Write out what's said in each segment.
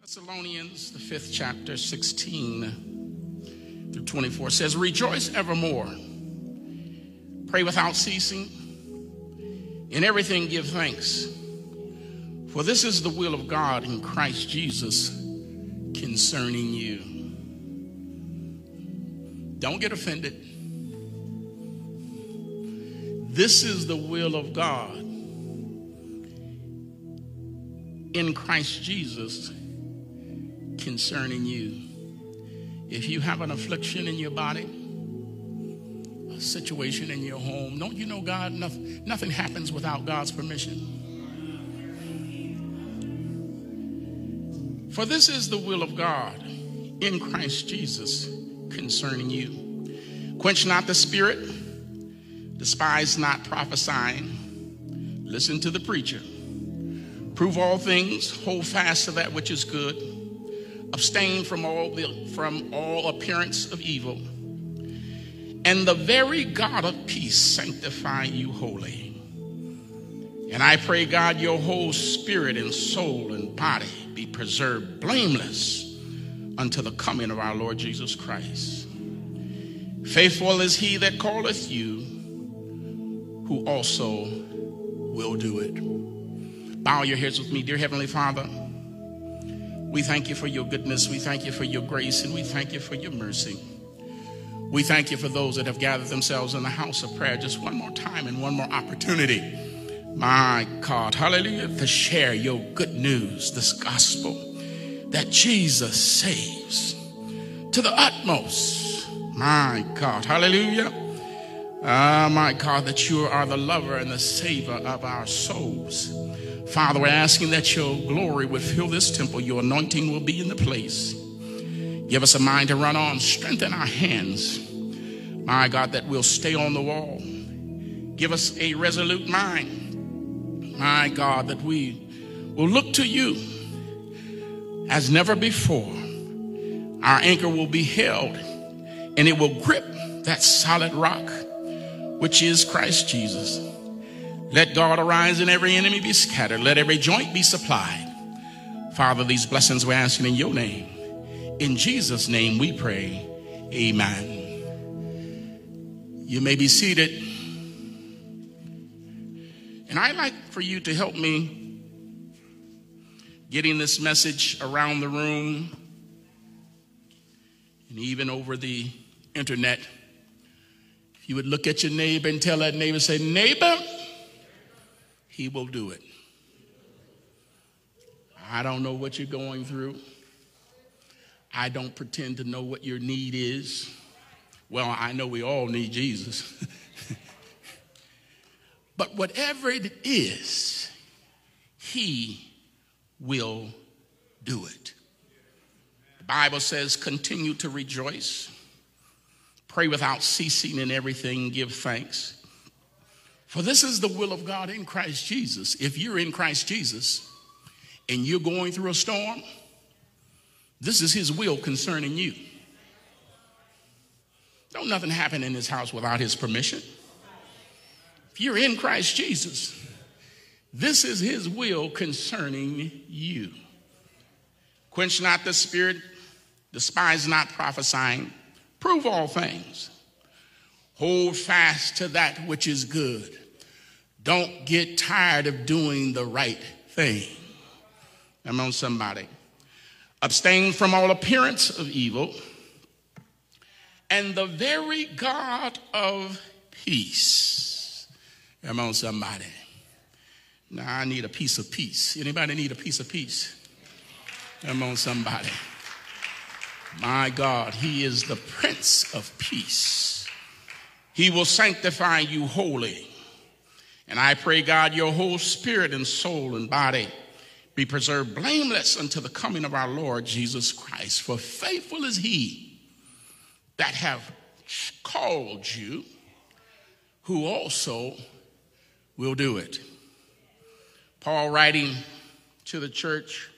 Thessalonians, the fifth chapter, 16 through 24 says, Rejoice evermore, pray without ceasing, in everything give thanks, for this is the will of God in Christ Jesus concerning you. Don't get offended. This is the will of God in Christ Jesus concerning you. If you have an affliction in your body, a situation in your home, don't you know God? Nothing, nothing happens without God's permission. For this is the will of God in Christ Jesus concerning you. Quench not the spirit, despise not prophesying, listen to the preacher. Prove all things, hold fast to that which is good abstain from all, the, from all appearance of evil. And the very God of peace sanctify you wholly. And I pray, God, your whole spirit and soul and body be preserved blameless unto the coming of our Lord Jesus Christ. Faithful is he that calleth you, who also will do it. Bow your heads with me, dear Heavenly Father. We thank you for your goodness. We thank you for your grace, and we thank you for your mercy. We thank you for those that have gathered themselves in the house of prayer just one more time and one more opportunity. My God, hallelujah, to share your good news, this gospel that Jesus saves to the utmost. My God, hallelujah. Ah, my God, that you are the lover and the saver of our souls. Father, we're asking that your glory would fill this temple. Your anointing will be in the place. Give us a mind to run on. Strengthen our hands. My God, that we'll stay on the wall. Give us a resolute mind. My God, that we will look to you as never before. Our anchor will be held and it will grip that solid rock, which is Christ Jesus. Let God arise and every enemy be scattered. Let every joint be supplied. Father, these blessings we're asking in your name. In Jesus' name we pray. Amen. You may be seated. And I'd like for you to help me getting this message around the room and even over the internet. If you would look at your neighbor and tell that neighbor, say, neighbor, he will do it. I don't know what you're going through. I don't pretend to know what your need is. Well, I know we all need Jesus. but whatever it is, He will do it. The Bible says, continue to rejoice, pray without ceasing in everything, give thanks. For this is the will of God in Christ Jesus. If you're in Christ Jesus and you're going through a storm, this is his will concerning you. Don't nothing happen in this house without his permission. If you're in Christ Jesus, this is his will concerning you. Quench not the spirit, despise not prophesying, prove all things. Hold fast to that which is good. Don't get tired of doing the right thing. I'm on somebody. Abstain from all appearance of evil, and the very God of peace. I'm on somebody. Now I need a piece of peace. Anybody need a piece of peace? I'm on somebody. My God, He is the Prince of Peace. He will sanctify you wholly. And I pray, God, your whole spirit and soul and body be preserved blameless until the coming of our Lord Jesus Christ. For faithful is he that have called you, who also will do it. Paul writing to the church,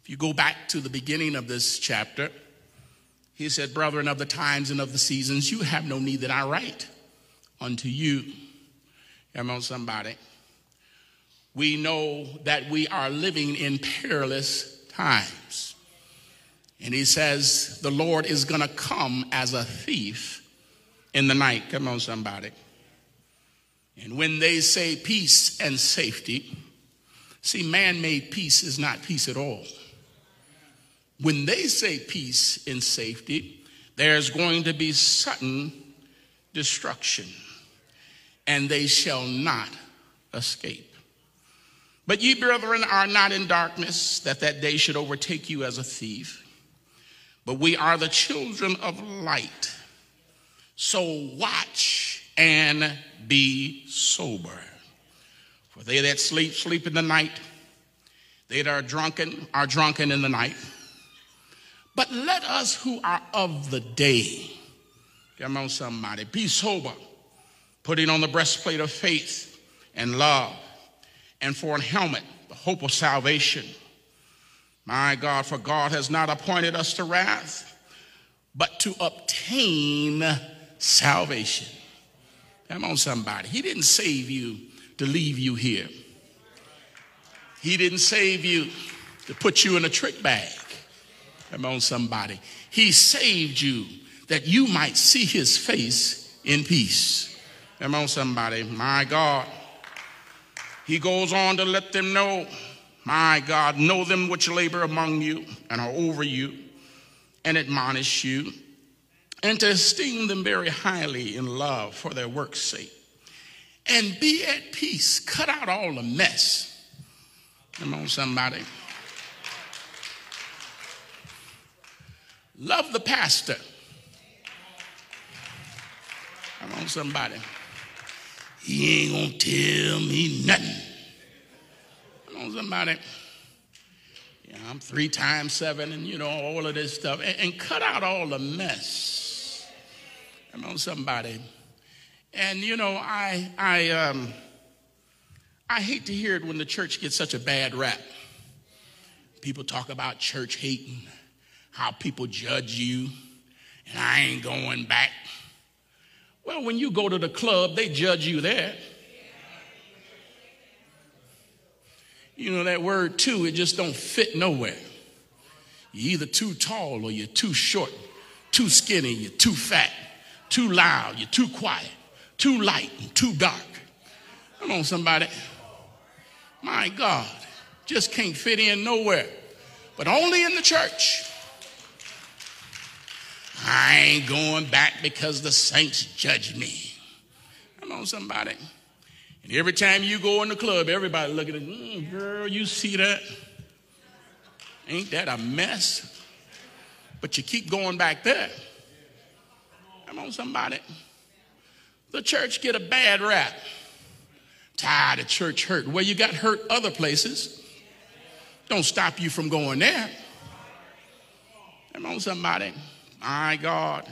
if you go back to the beginning of this chapter, he said, Brethren of the times and of the seasons, you have no need that I write unto you. Come on, somebody. We know that we are living in perilous times. And he says, The Lord is going to come as a thief in the night. Come on, somebody. And when they say peace and safety, see, man made peace is not peace at all. When they say peace and safety, there's going to be sudden destruction, and they shall not escape. But ye, brethren, are not in darkness, that that day should overtake you as a thief. But we are the children of light. So watch and be sober. For they that sleep, sleep in the night. They that are drunken, are drunken in the night. But let us who are of the day, come on, somebody, be sober, putting on the breastplate of faith and love, and for a helmet, the hope of salvation. My God, for God has not appointed us to wrath, but to obtain salvation. Come on, somebody. He didn't save you to leave you here. He didn't save you to put you in a trick bag. Come on, somebody. He saved you that you might see his face in peace. Come on, somebody. My God. He goes on to let them know, my God, know them which labor among you and are over you and admonish you, and to esteem them very highly in love for their work's sake. And be at peace. Cut out all the mess. Come on, somebody. Love the pastor. Come on, somebody. He ain't gonna tell me nothing. Come on, somebody. Yeah, I'm three times seven, and you know all of this stuff, and, and cut out all the mess. Come on, somebody. And you know, I I um I hate to hear it when the church gets such a bad rap. People talk about church hating how people judge you, and I ain't going back. Well, when you go to the club, they judge you there. You know that word too, it just don't fit nowhere. You're either too tall or you're too short, too skinny, you're too fat, too loud, you're too quiet, too light, and too dark. Come on, somebody. My God, just can't fit in nowhere, but only in the church. I ain't going back because the saints judge me. Come on, somebody. And every time you go in the club, everybody looking at mm, girl, you see that? Ain't that a mess? But you keep going back there. Come on, somebody. The church get a bad rap. Tired of church hurt. Well, you got hurt other places. Don't stop you from going there. Come on, somebody. My God.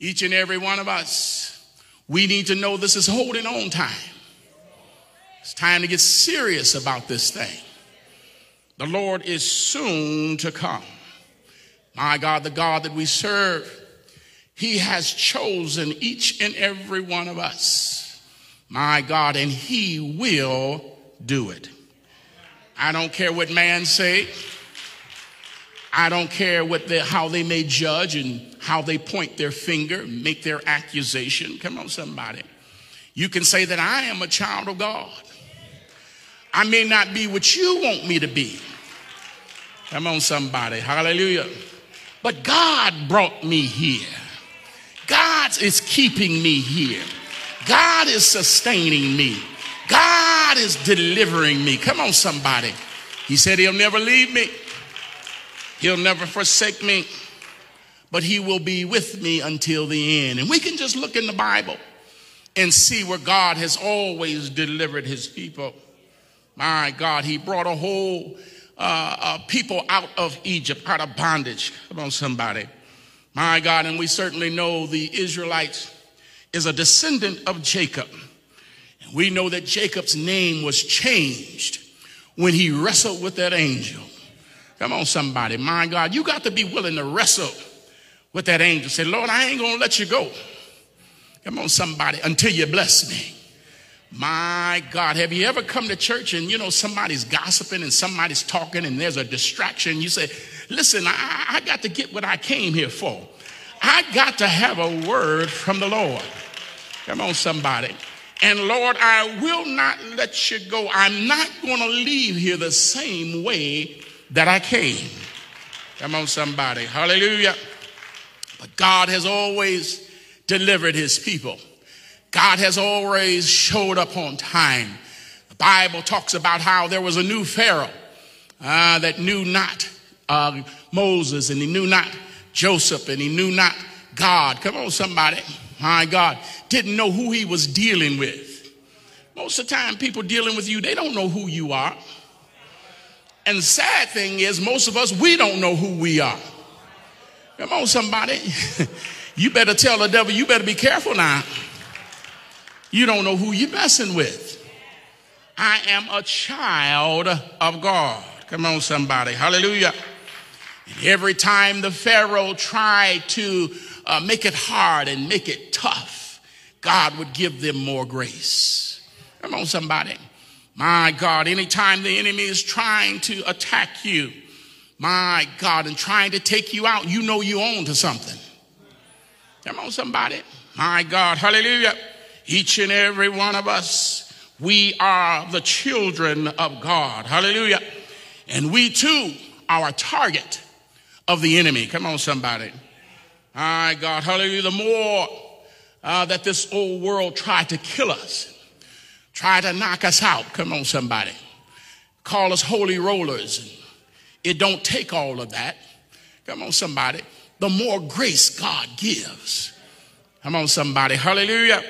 Each and every one of us, we need to know this is holding on time. It's time to get serious about this thing. The Lord is soon to come. My God, the God that we serve, He has chosen each and every one of us. My God, and He will do it. I don't care what man say. I don't care what they, how they may judge and how they point their finger, make their accusation. Come on, somebody. You can say that I am a child of God. I may not be what you want me to be. Come on, somebody. Hallelujah. But God brought me here. God is keeping me here. God is sustaining me. God is delivering me. Come on, somebody. He said he'll never leave me. He'll never forsake me, but He will be with me until the end. And we can just look in the Bible and see where God has always delivered His people. My God, He brought a whole uh, uh, people out of Egypt, out of bondage. Come on, somebody. My God, and we certainly know the Israelites is a descendant of Jacob. And we know that Jacob's name was changed when he wrestled with that angel. Come on, somebody. My God, you got to be willing to wrestle with that angel. Say, Lord, I ain't going to let you go. Come on, somebody, until you bless me. My God, have you ever come to church and you know somebody's gossiping and somebody's talking and there's a distraction? You say, Listen, I, I got to get what I came here for. I got to have a word from the Lord. Come on, somebody. And Lord, I will not let you go. I'm not going to leave here the same way that I came. Come on, somebody. Hallelujah. But God has always delivered his people. God has always showed up on time. The Bible talks about how there was a new Pharaoh uh, that knew not uh, Moses and he knew not Joseph and he knew not God. Come on, somebody. My God. Didn't know who he was dealing with. Most of the time, people dealing with you, they don't know who you are. And sad thing is, most of us, we don't know who we are. Come on, somebody. you better tell the devil, you better be careful now. You don't know who you're messing with. I am a child of God. Come on, somebody. Hallelujah. And every time the Pharaoh tried to uh, make it hard and make it tough, God would give them more grace. Come on, somebody. My God, anytime the enemy is trying to attack you, my God, and trying to take you out, you know you own to something. Come on, somebody. My God, hallelujah. Each and every one of us, we are the children of God. Hallelujah. And we too are a target of the enemy. Come on, somebody. My God, hallelujah. The more uh, that this old world tried to kill us, try to knock us out. Come on, somebody. Call us holy rollers. It don't take all of that. Come on, somebody. The more grace God gives. Come on, somebody. Hallelujah.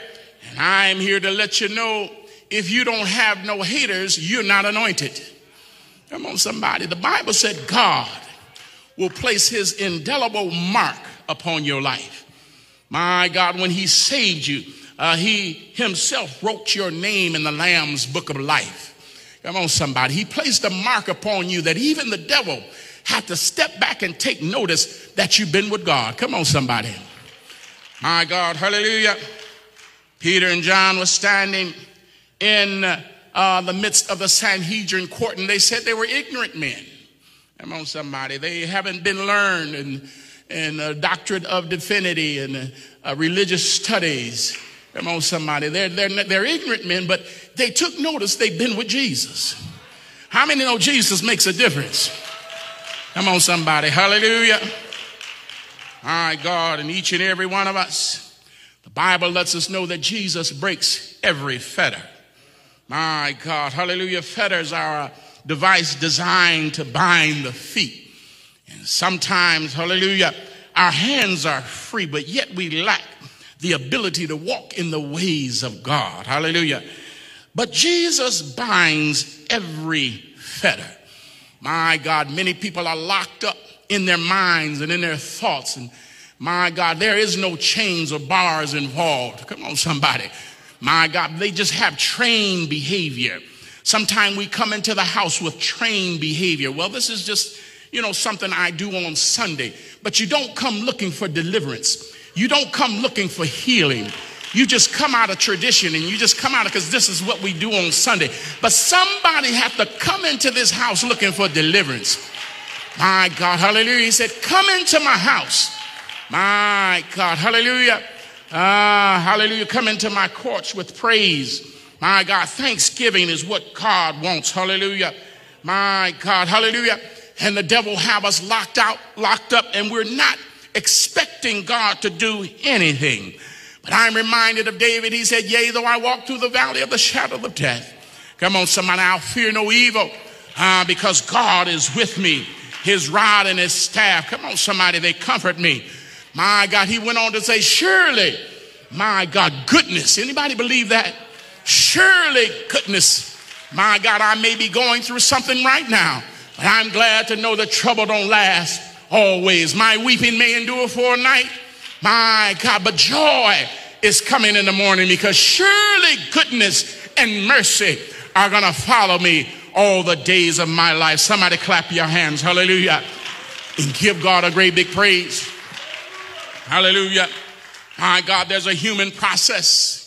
And I'm here to let you know if you don't have no haters, you're not anointed. Come on, somebody. The Bible said God will place his indelible mark upon your life. My God, when he saved you, uh, he himself wrote your name in the Lamb's book of life. Come on, somebody. He placed a mark upon you that even the devil had to step back and take notice that you've been with God. Come on, somebody. My God, hallelujah. Peter and John were standing in uh, the midst of the Sanhedrin court and they said they were ignorant men. Come on, somebody. They haven't been learned in, in a doctrine of divinity and uh, religious studies. Come on, somebody. They're, they're, they're ignorant men, but they took notice they've been with Jesus. How many know Jesus makes a difference? Come on, somebody. Hallelujah. All right, God, and each and every one of us the Bible lets us know that Jesus breaks every fetter. My God, hallelujah. Fetters are a device designed to bind the feet. And sometimes, hallelujah, our hands are free, but yet we lack the ability to walk in the ways of God. Hallelujah. But Jesus binds every fetter. My God, many people are locked up in their minds and in their thoughts and my God, there is no chains or bars involved. Come on, somebody. My God, they just have trained behavior. Sometimes we come into the house with trained behavior. Well, this is just, you know, something I do on Sunday. But you don't come looking for deliverance. You don't come looking for healing. You just come out of tradition and you just come out of because this is what we do on Sunday. But somebody have to come into this house looking for deliverance. My God, hallelujah. He said, Come into my house my God, hallelujah. Ah, hallelujah. Come into my courts with praise. My God, thanksgiving is what God wants. Hallelujah. My God, hallelujah. And the devil have us locked out, locked up, and we're not expecting God to do anything. But I'm reminded of David. He said, Yea, though I walk through the valley of the shadow of death. Come on, somebody, I'll fear no evil uh, because God is with me. His rod and his staff. Come on, somebody, they comfort me. My God, he went on to say, surely, my God, goodness. Anybody believe that? Surely goodness. My God, I may be going through something right now, but I'm glad to know that trouble don't last always. My weeping may endure for a night. My God, but joy is coming in the morning because surely goodness and mercy are going to follow me all the days of my life. Somebody clap your hands. Hallelujah. And give God a great big praise. Hallelujah. My God, there's a human process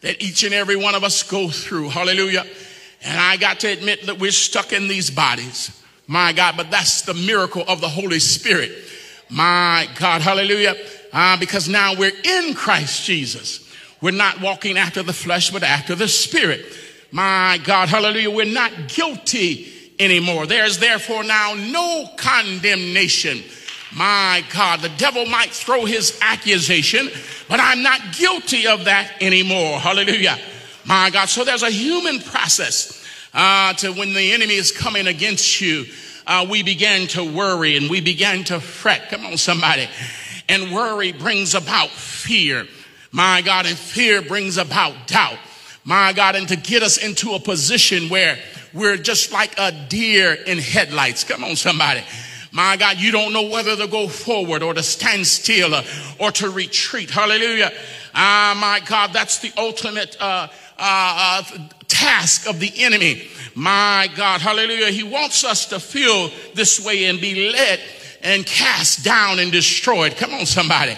that each and every one of us go through. Hallelujah. And I got to admit that we're stuck in these bodies. My God, but that's the miracle of the Holy Spirit. My God, hallelujah. Uh, because now we're in Christ Jesus. We're not walking after the flesh, but after the Spirit. My God, hallelujah. We're not guilty anymore. There's therefore now no condemnation. My God, the devil might throw his accusation, but I'm not guilty of that anymore. Hallelujah. My God. So there's a human process uh, to when the enemy is coming against you. Uh, we began to worry and we began to fret. Come on, somebody. And worry brings about fear. My God, and fear brings about doubt. My God, and to get us into a position where we're just like a deer in headlights. Come on, somebody. My God, you don't know whether to go forward or to stand still or, to retreat. Hallelujah. Ah, my God, that's the ultimate uh, uh, uh, task of the enemy. My God, hallelujah. He wants us to feel this way and be led and cast down and destroyed. Come on, somebody.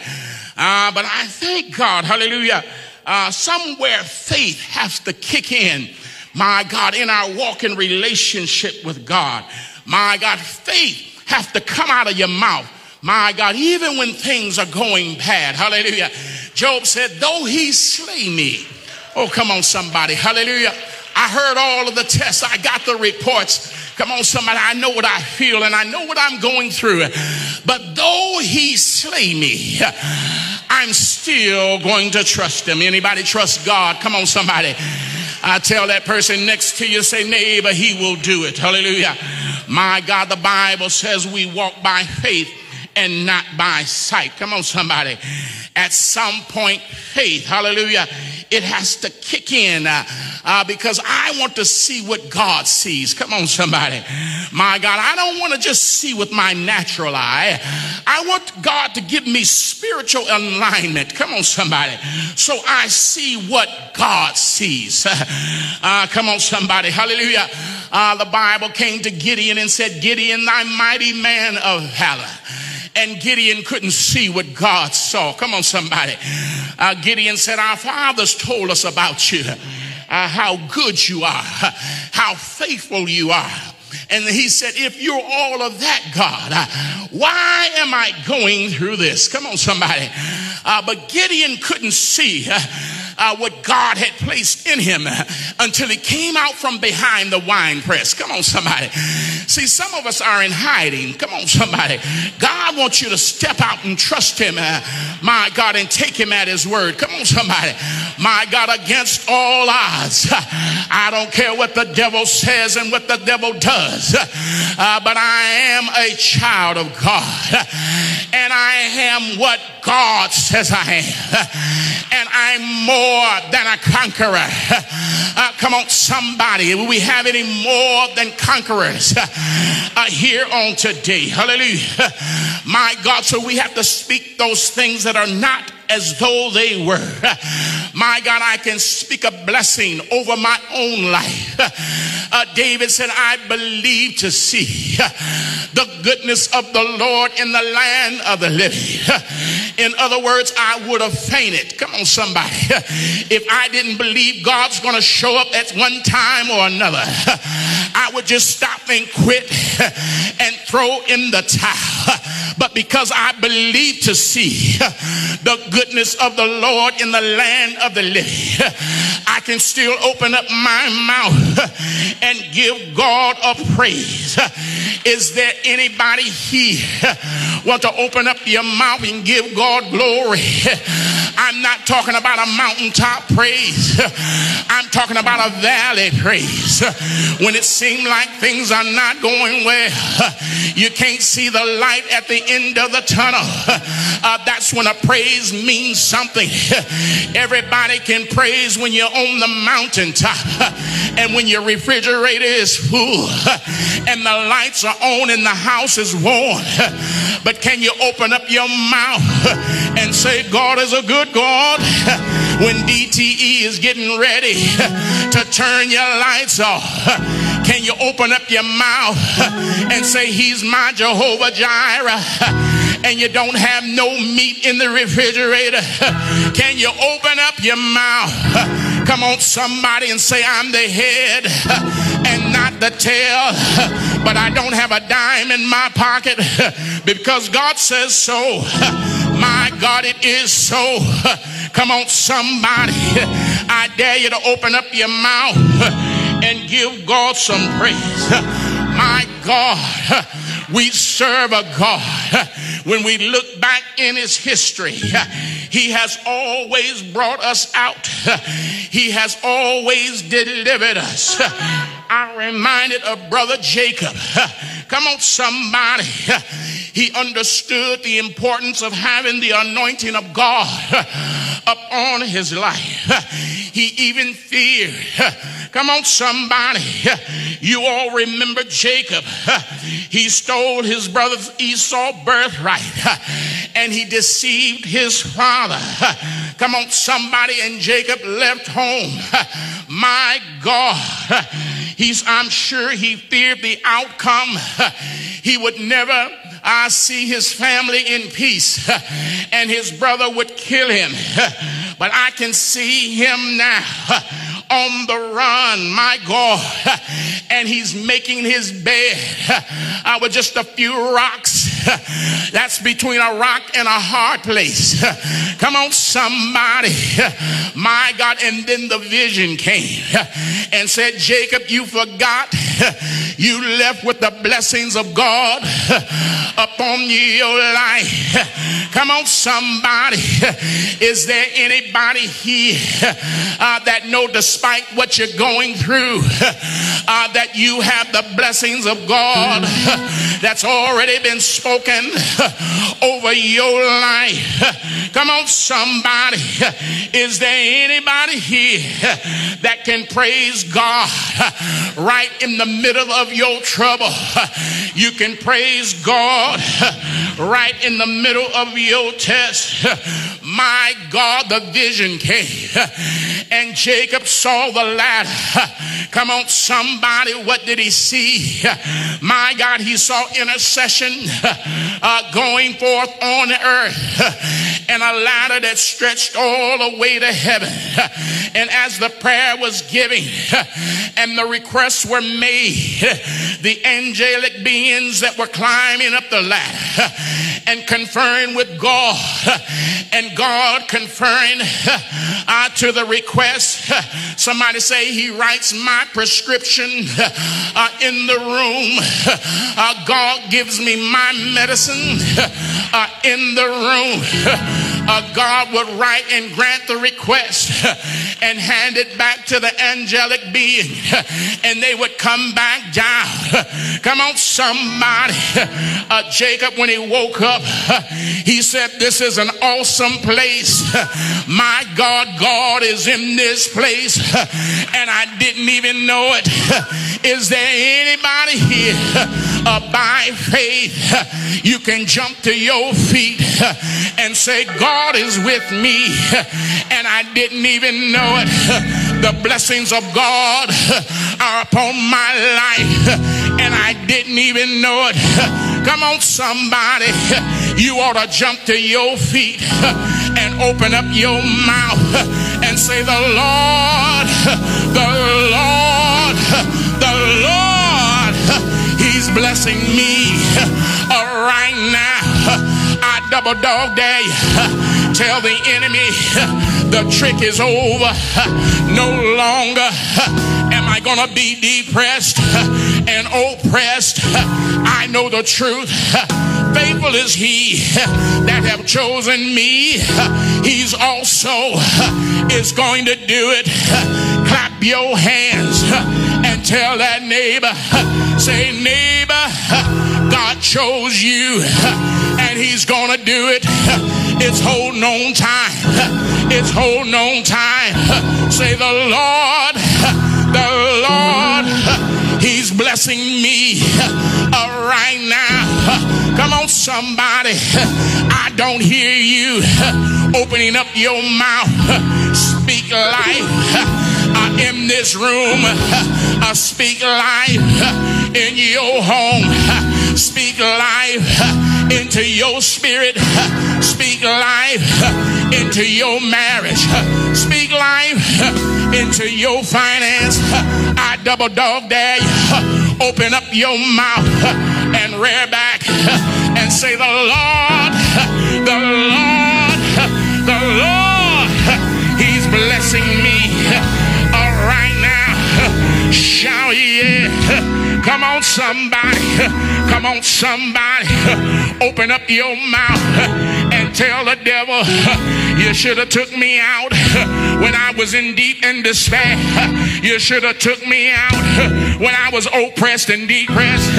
Uh, but I thank God, hallelujah. Uh, somewhere faith has to kick in, my God, in our walking relationship with God. My God, faith has to come out of your mouth. My God, even when things are going bad. Hallelujah. Job said, though he slay me. Oh, come on, somebody. Hallelujah. I heard all of the tests. I got the reports. Come on, somebody. I know what I feel and I know what I'm going through. But though he slay me, I'm still going to trust him. Anybody trust God? Come on, somebody. I tell that person next to you, say, neighbor, he will do it. Hallelujah. My God, the Bible says we walk by faith and not by sight. Come on, somebody. At some point, faith, hallelujah, it has to kick in uh, uh, because I want to see what God sees. Come on, somebody. My God, I don't want to just see with my natural eye. I want God to give me spiritual alignment. Come on, somebody. So I see what God sees. Uh, come on, somebody. Hallelujah. Uh, the Bible came to Gideon and said, Gideon, thy mighty man of valor and Gideon couldn't see what God saw. Come on, somebody. Uh, Gideon said, Our fathers told us about you, uh, how good you are, how faithful you are. And he said, If you're all of that, God, uh, why am I going through this? Come on, somebody. Uh, but Gideon couldn't see. Uh, uh, what God had placed in him uh, until he came out from behind the wine press. Come on, somebody. See, some of us are in hiding. Come on, somebody. God wants you to step out and trust him, uh, my God, and take him at his word. Come on, somebody. My God, against all odds. I don't care what the devil says and what the devil does, uh, but I am a child of God, and I am what God says I am, and I'm more than a conqueror. Uh, come on, somebody. will We have any more than conquerors uh, here on today. Hallelujah. My God, so we have to speak those things that are not as though they were. My God, I can speak a blessing over my own life. Uh, David said, I believe to see the goodness of the Lord in the land of the living. In other words, I would have fainted. Come on, somebody. If I didn't believe God's going to show up at one time or another, I would just stop and quit and throw in the towel. But because I believe to see the goodness of the Lord in the land of the living, I can still open up my mouth and give God a praise. Is there anybody here want to open up your mouth and give God glory? I'm not talking about a mountaintop praise. I'm talking about a valley praise. When it seems like things are not going well, you can't see the light at the end of the tunnel. Uh, that's when a praise means something. Everybody can praise when you're on the mountaintop and when your refrigerator is full and the lights are on and the house is warm. But can you open up your mouth and say, God is a good God? When DTE is getting ready to turn your lights off, can you open up your mouth and say, He's my Jehovah Jireh? and you don't have no meat in the refrigerator, can you open up your mouth Come on, somebody, and say, I'm the head and not the tail, but I don't have a dime in my pocket because God says so. My God, it is so. Come on, somebody. I dare you to open up your mouth and give God some praise. My God, we serve a God. When we look back in his history, he has always brought us out. He has always delivered us. I'm reminded of brother Jacob. Come on, somebody. He understood the importance of having the anointing of God upon his life. He even feared. Come on, somebody. You all remember Jacob. He stole his brother Esau's birthright and he deceived his father. Come on, somebody. And Jacob left home. My God. He's, I'm sure he feared the outcome. He would never I see his family in peace and his brother would kill him. But I can see him now on the run, my God, and he's making his bed uh, with just a few rocks. That's between a rock and a hard place. Come on, somebody, my God. And then the vision came and said, Jacob, you forgot you left with the blessings of God upon your life. Come on, somebody. Is there anybody here uh, that know despite what you're going through uh, that you have the blessings of God that's already been spoken over your life? Come on, somebody. Is there anybody here that can praise God right in the middle of your trouble? You can praise God right in the middle of your test. My God, the vision came and Jacob saw the ladder. Come on, somebody, what did he see? My God, he saw intercession uh, going forth on the earth and a ladder that stretched all the way to heaven. And as the prayer was giving and the requests were made, the angelic beings that were climbing up the ladder and conferring with God, and God conferring uh, to the request. Somebody say, He writes my prescription uh, in the room. Uh, God gives me my medicine uh, in the room uh, God would write and grant the request and hand it back to the angelic being and they would come back down. Come on, somebody. Uh, Jacob, when he woke up, he said, This is an awesome place. My God, God is in this place and I didn't even know it. Is there anybody here uh, by faith? You can jump to your feet and say, God God is with me and I didn't even know it. The blessings of God are upon my life and I didn't even know it. Come on, somebody. You ought to jump to your feet and open up your mouth and say, The Lord, the Lord, blessing me right now I double dog day. Tell the enemy the trick is over. No longer am I gonna be depressed and oppressed. I know the truth. Faithful is he that have chosen me. He's also is going to do it. Clap your hands and tell that neighbor, say neighbor, God chose you and he's gonna do it. It's holding on time. It's holding on time. Say the Lord, the Lord, he's blessing me uh, right now. Come on, somebody. I don't hear you opening up your mouth. Speak life I in this room. I speak life in your home Speak life into your spirit. Speak life into your marriage. Speak life into your finance. I double dog dare you. Open up your mouth and rear back and say, The Lord, somebody. Come on, somebody. Open up your mouth and tell the devil you should have took me out when I was in deep in despair. You should have took me out when I was oppressed and depressed.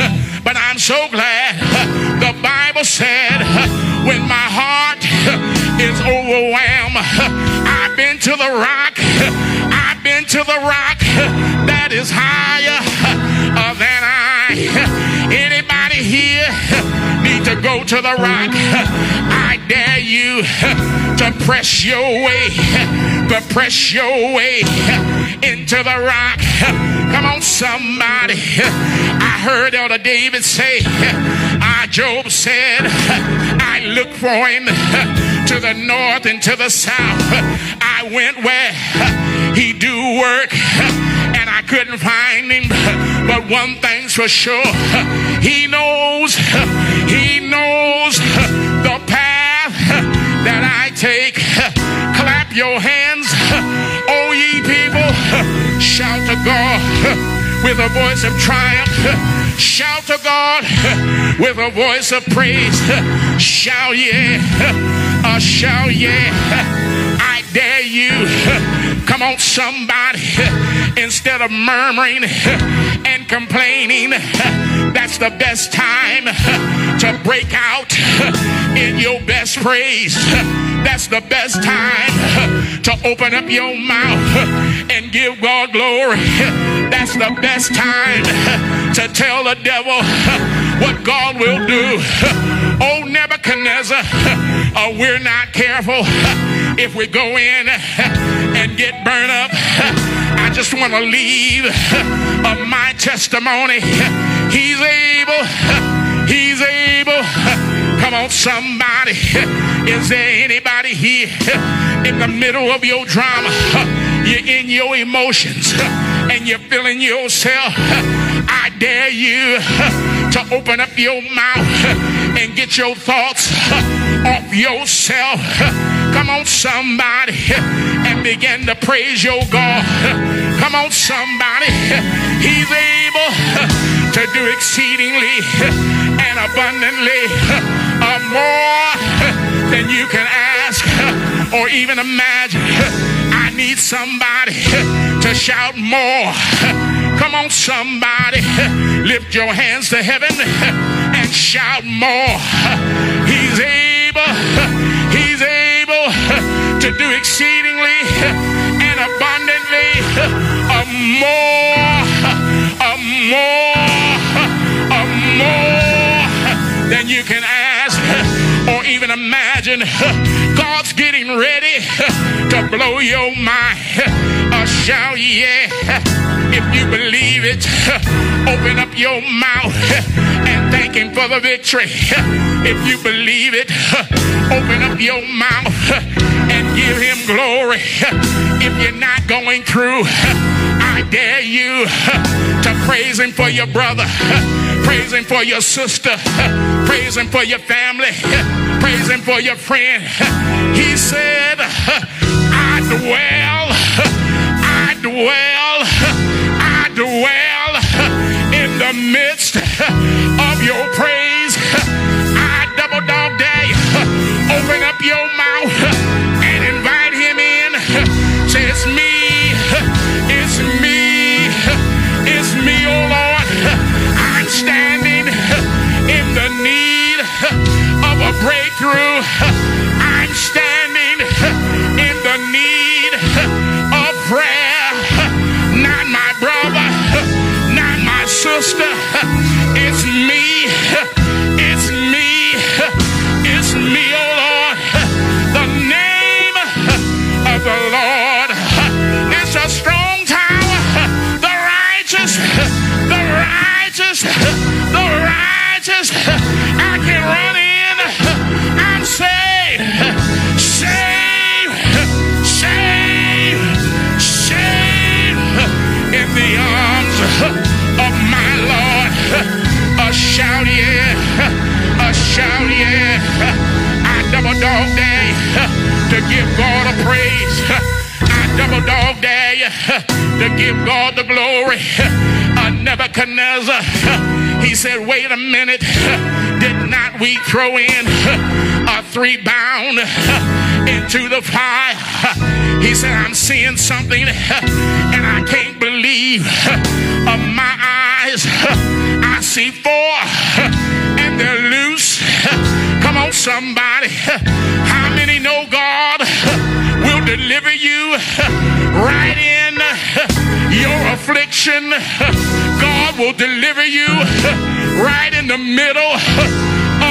But I'm so glad the Bible said when my heart is overwhelmed, I've been to the rock. I've been to the rock that is higher here need to go to the rock? I dare you to press your way, to press your way into the rock. Come on, somebody. I heard Elder David say, uh, Job said, I look for him to the north and to the south. I went where he do work I couldn't find him. But one thing's for sure, he knows, he knows the path that I take. Clap your hands, oh ye people, shout to God with a voice of triumph. Shout to God with a voice of praise. Shout yeah, uh, shout yeah. I dare you Come on, somebody. Instead of murmuring and complaining, that's the best time to break out in your best praise. That's the best time to open up your mouth and give God glory. That's the best time to tell the devil what God will do. Oh, Nebuchadnezzar, uh, we're not careful if we go in and get burned up. I just want to leave uh, my testimony. He's able. He's able. Come on, somebody. Is there anybody here in the middle of your drama? You're in your emotions and you're feeling yourself. I dare you to open up your mouth and get your thoughts off yourself. Come on, somebody, and begin to praise your God. Come on, somebody. He's able to do exceedingly and abundantly uh, more than you can ask or even imagine. I need somebody to shout more. Come on, somebody, lift your hands to heaven shout more. He's able, he's able to do exceedingly and abundantly a more, a more, a more than you can ask or even imagine. God's getting ready to blow your mind. Uh, shout yeah. If you believe it, open up your mouth and thank Him for the victory. If you believe it, open up your mouth and give Him glory. If you're not going through, I dare you to praise Him for your brother, praise Him for your sister, praise Him for your family, praise Him for your friend. He said, I dwell, I dwell, I dwell in the midst your praise. I double dog you. Open up your mouth and invite him in. Say, it's me, it's me, it's me, oh Lord. I'm standing in the need of a breakthrough. I'm standing in the need of prayer. Not my brother, not my sister. It's me. It's me. Oh Lord. The name of the Lord is a strong tower. The righteous, the righteous, the righteous. I can run in. I'm saved. Give God a praise. I double dog you to give God the glory. Nebuchadnezzar, he said, wait a minute. Did not we throw in a three bound into the fire? He said, I'm seeing something and I can't believe my eyes. Somebody. How many know God will deliver you right in your affliction? God will deliver you right in the middle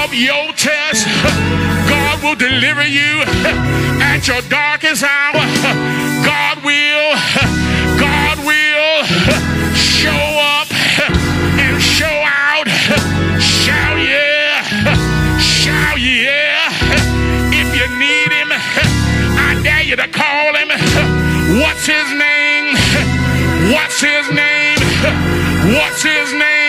of your test. God will deliver you at your darkest hour. God will, you to call him. What's his name? What's his name? What's his name?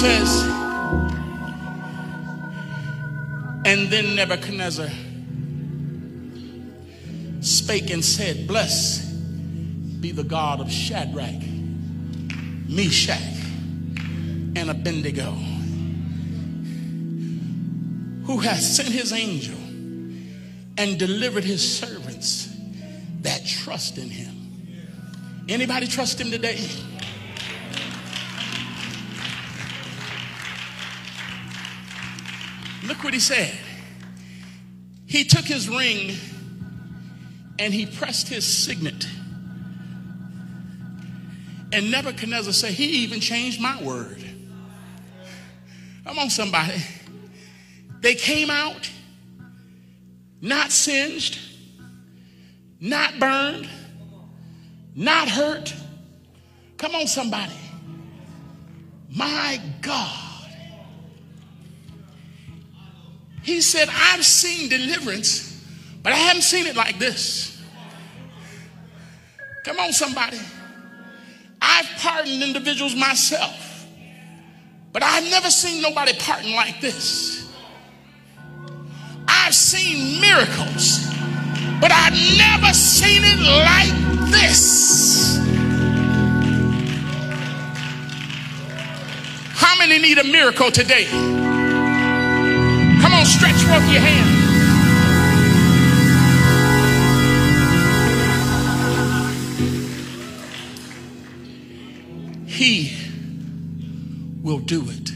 Says, and then Nebuchadnezzar spake and said, Blessed be the God of Shadrach, Meshach, and Abednego, who hath sent his angel and delivered his servants that trust in him. Anybody trust him today? Look what he said. He took his ring and he pressed his signet. And Nebuchadnezzar said, He even changed my word. Come on, somebody. They came out not singed, not burned, not hurt. Come on, somebody. My God. He said, I've seen deliverance, but I haven't seen it like this. Come on, somebody. I've pardoned individuals myself, but I've never seen nobody pardon like this. I've seen miracles, but I've never seen it like this. How many need a miracle today? Forth your hand. He will do it.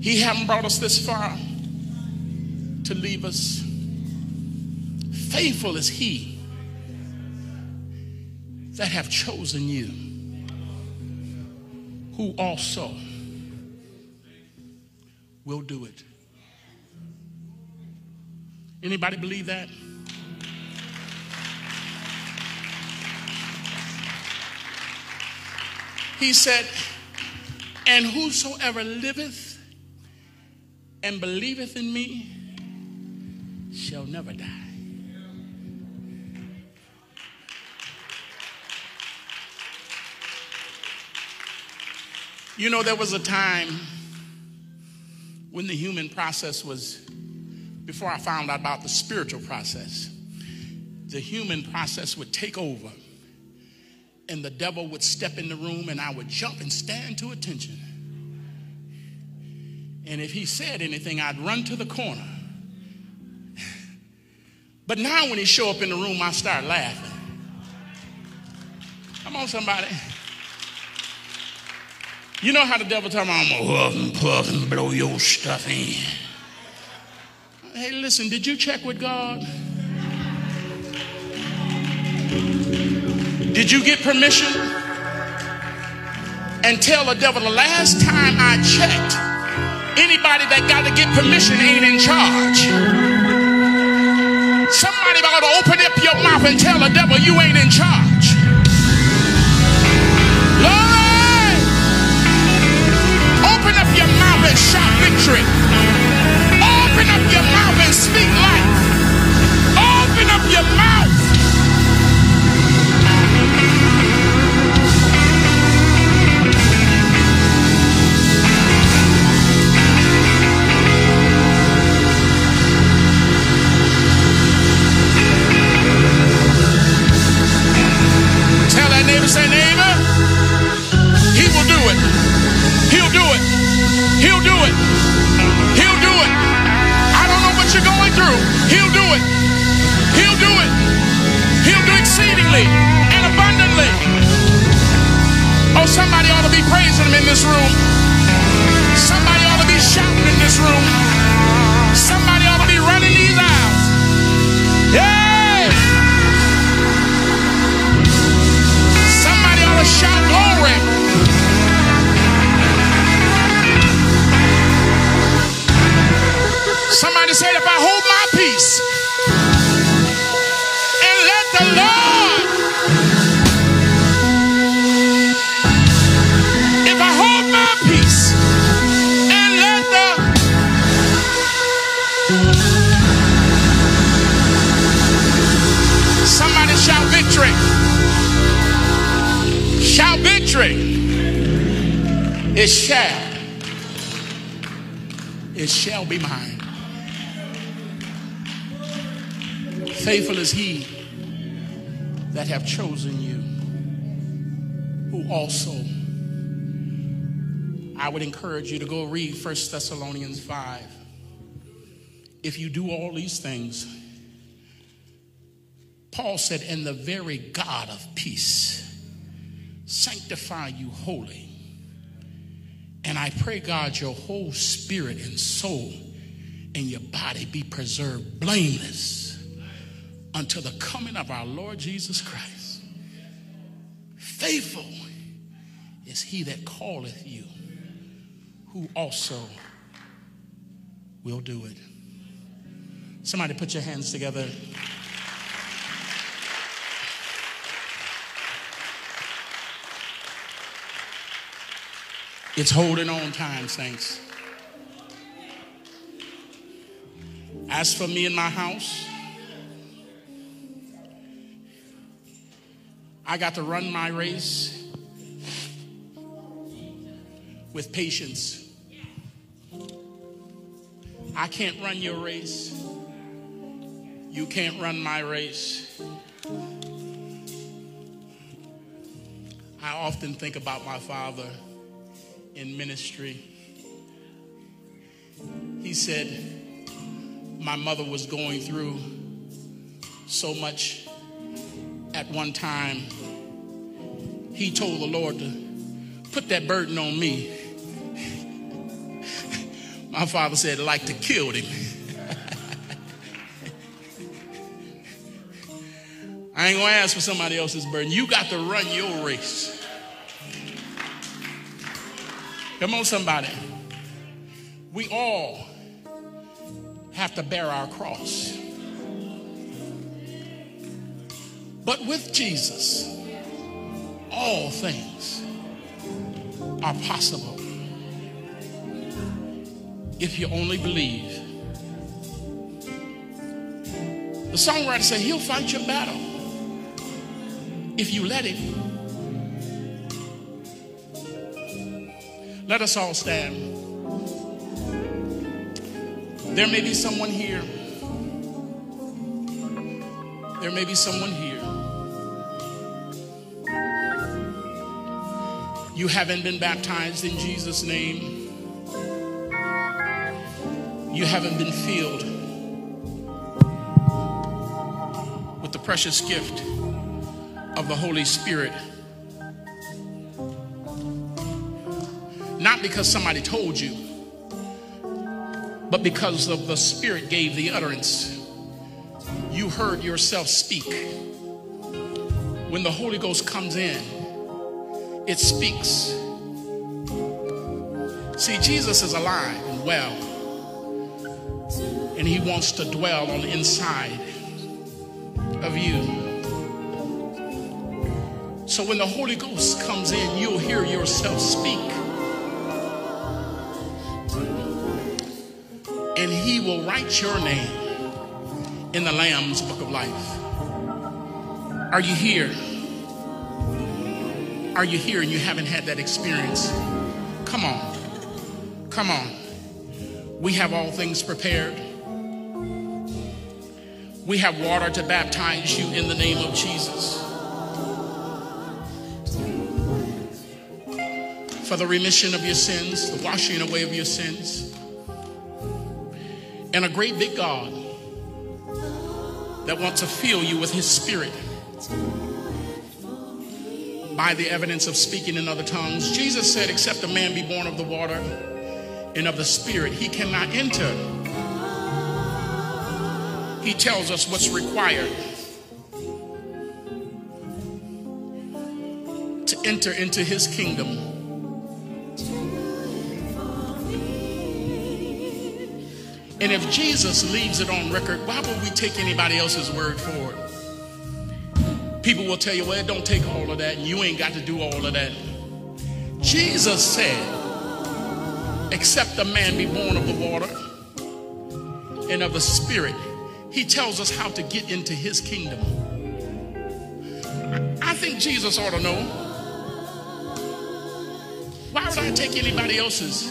He hasn't brought us this far to leave us. Faithful is he that have chosen you, who also will do it. Anybody believe that? He said, And whosoever liveth and believeth in me shall never die. You know, there was a time when the human process was, before I found out about the spiritual process, the human process would take over and the devil would step in the room and I would jump and stand to attention. And if he said anything, I'd run to the corner. But now when he show up in the room, I start laughing. Come on, somebody. You know how the devil tell me, I'm gonna huff and puff and blow your stuff in. Hey, listen, did you check with God? Did you get permission? And tell the devil the last time I checked, anybody that got to get permission ain't in charge. Somebody ought to open up your mouth and tell the devil you ain't in charge. And shout victory. Open up your mouth and speak life. It shall. It shall be mine. Faithful is he that have chosen you, who also I would encourage you to go read 1 Thessalonians 5. If you do all these things, Paul said, and the very God of peace sanctify you wholly. And I pray, God, your whole spirit and soul and your body be preserved blameless until the coming of our Lord Jesus Christ. Faithful is he that calleth you, who also will do it. Somebody put your hands together. It's holding on time, saints. As for me and my house, I got to run my race with patience. I can't run your race. You can't run my race. I often think about my father in ministry. He said, My mother was going through so much at one time. He told the Lord to put that burden on me. My father said, like to kill him. I ain't gonna ask for somebody else's burden. You got to run your race. Come on, somebody. We all have to bear our cross. But with Jesus, all things are possible if you only believe. The songwriter said, He'll fight your battle if you let Him. Let us all stand. There may be someone here. There may be someone here. You haven't been baptized in Jesus' name. You haven't been filled with the precious gift of the Holy Spirit. Because somebody told you, but because of the Spirit gave the utterance. You heard yourself speak. When the Holy Ghost comes in, it speaks. See, Jesus is alive and well, and He wants to dwell on the inside of you. So when the Holy Ghost comes in, you'll hear yourself speak. And He will write your name in the Lamb's book of life. Are you here? Are you here and you haven't had that experience? Come on. Come on. We have all things prepared. We have water to baptize you in the name of Jesus. For the remission of your sins, the washing away of your sins. And a great big God that wants to fill you with his spirit by the evidence of speaking in other tongues. Jesus said, Except a man be born of the water and of the spirit, he cannot enter. He tells us what's required to enter into his kingdom. And if Jesus leaves it on record, why would we take anybody else's word for it? People will tell you, well, don't take all of that, and you ain't got to do all of that. Jesus said, except a man be born of the water and of the spirit, he tells us how to get into his kingdom. I think Jesus ought to know. Why would I take anybody else's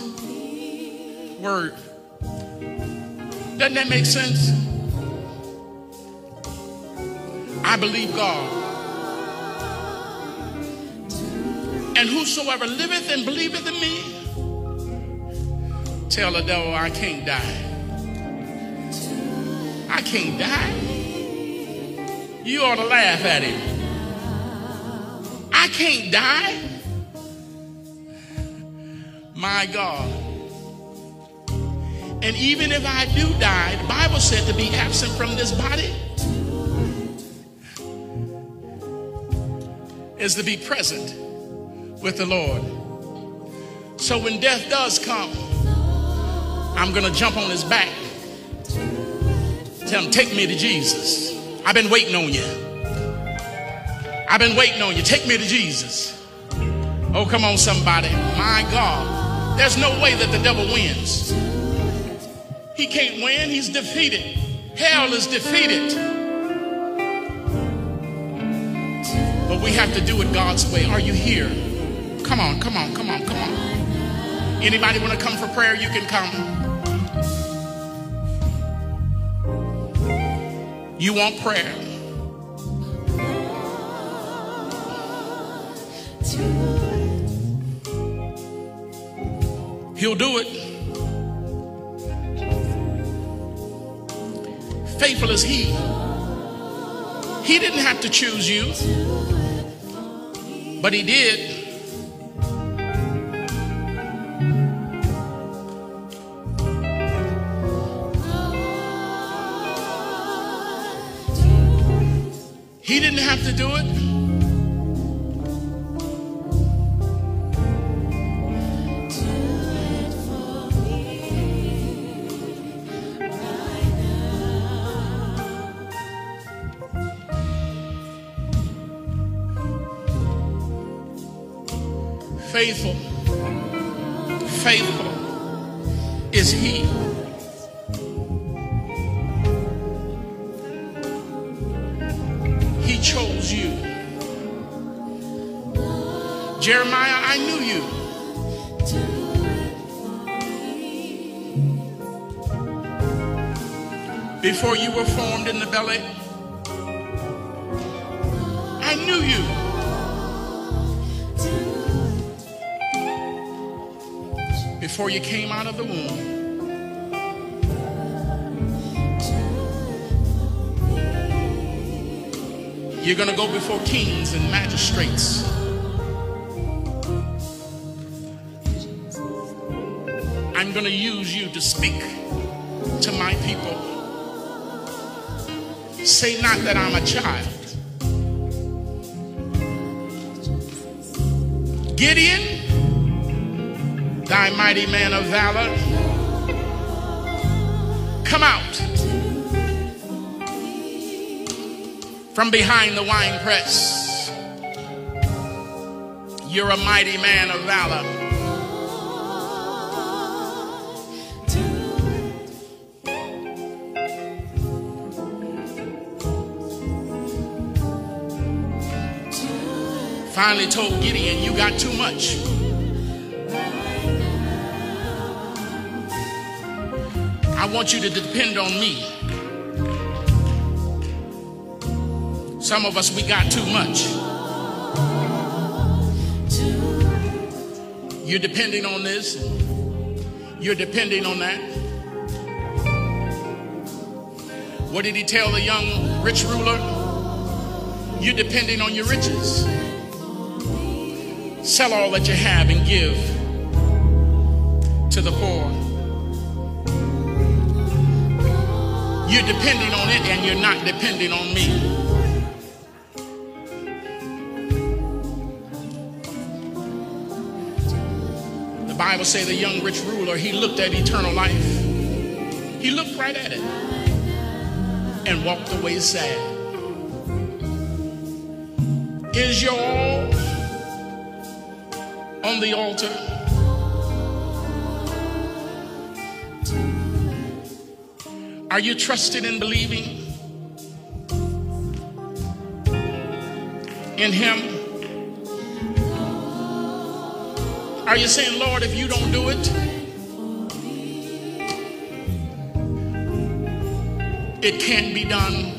word? Doesn't that make sense? I believe God. And whosoever liveth and believeth in me, tell the devil, I can't die. I can't die. You ought to laugh at him. I can't die. My God. And even if I do die, the Bible said to be absent from this body is to be present with the Lord. So when death does come, I'm going to jump on his back. Tell him, take me to Jesus. I've been waiting on you. I've been waiting on you. Take me to Jesus. Oh, come on, somebody. My God. There's no way that the devil wins. He can't win, he's defeated. Hell is defeated. But we have to do it God's way. Are you here? Come on, come on, come on, come on. Anybody want to come for prayer? You can come. You want prayer? He'll do it. Faithful is He. He didn't have to choose you, but He did. He didn't have to do it. Faithful, faithful is He. He chose you. Jeremiah, I knew you. Before you were formed in the belly, Before you came out of the womb, You're going to go before kings and magistrates. I'm going to use you to speak to my people. Say not that I'm a child. Gideon, thy mighty man of valor, come out from behind the wine press. You're a mighty man of valor. finally told Gideon, You got too much. I want you to depend on me. Some of us, we got too much. You're depending on this, you're depending on that. What did he tell the young rich ruler? You're depending on your riches. Sell all that you have and give to the poor. You're depending on it and you're not depending on me. The Bible says the young rich ruler, he looked at eternal life. He looked right at it and walked away sad. Is your all on the altar. Are you trusting and believing in Him? Are you saying, Lord, if you don't do it, it can't be done?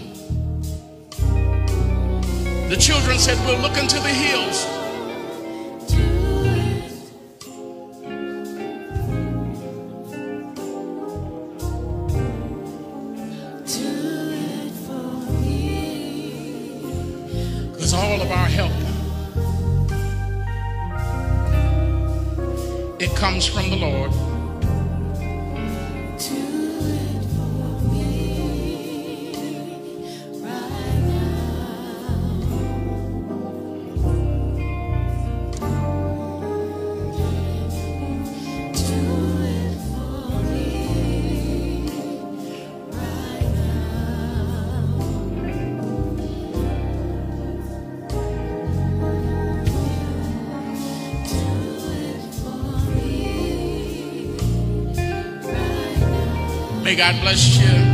The children said, We'll look into the hills. 喜欢的人。God bless you.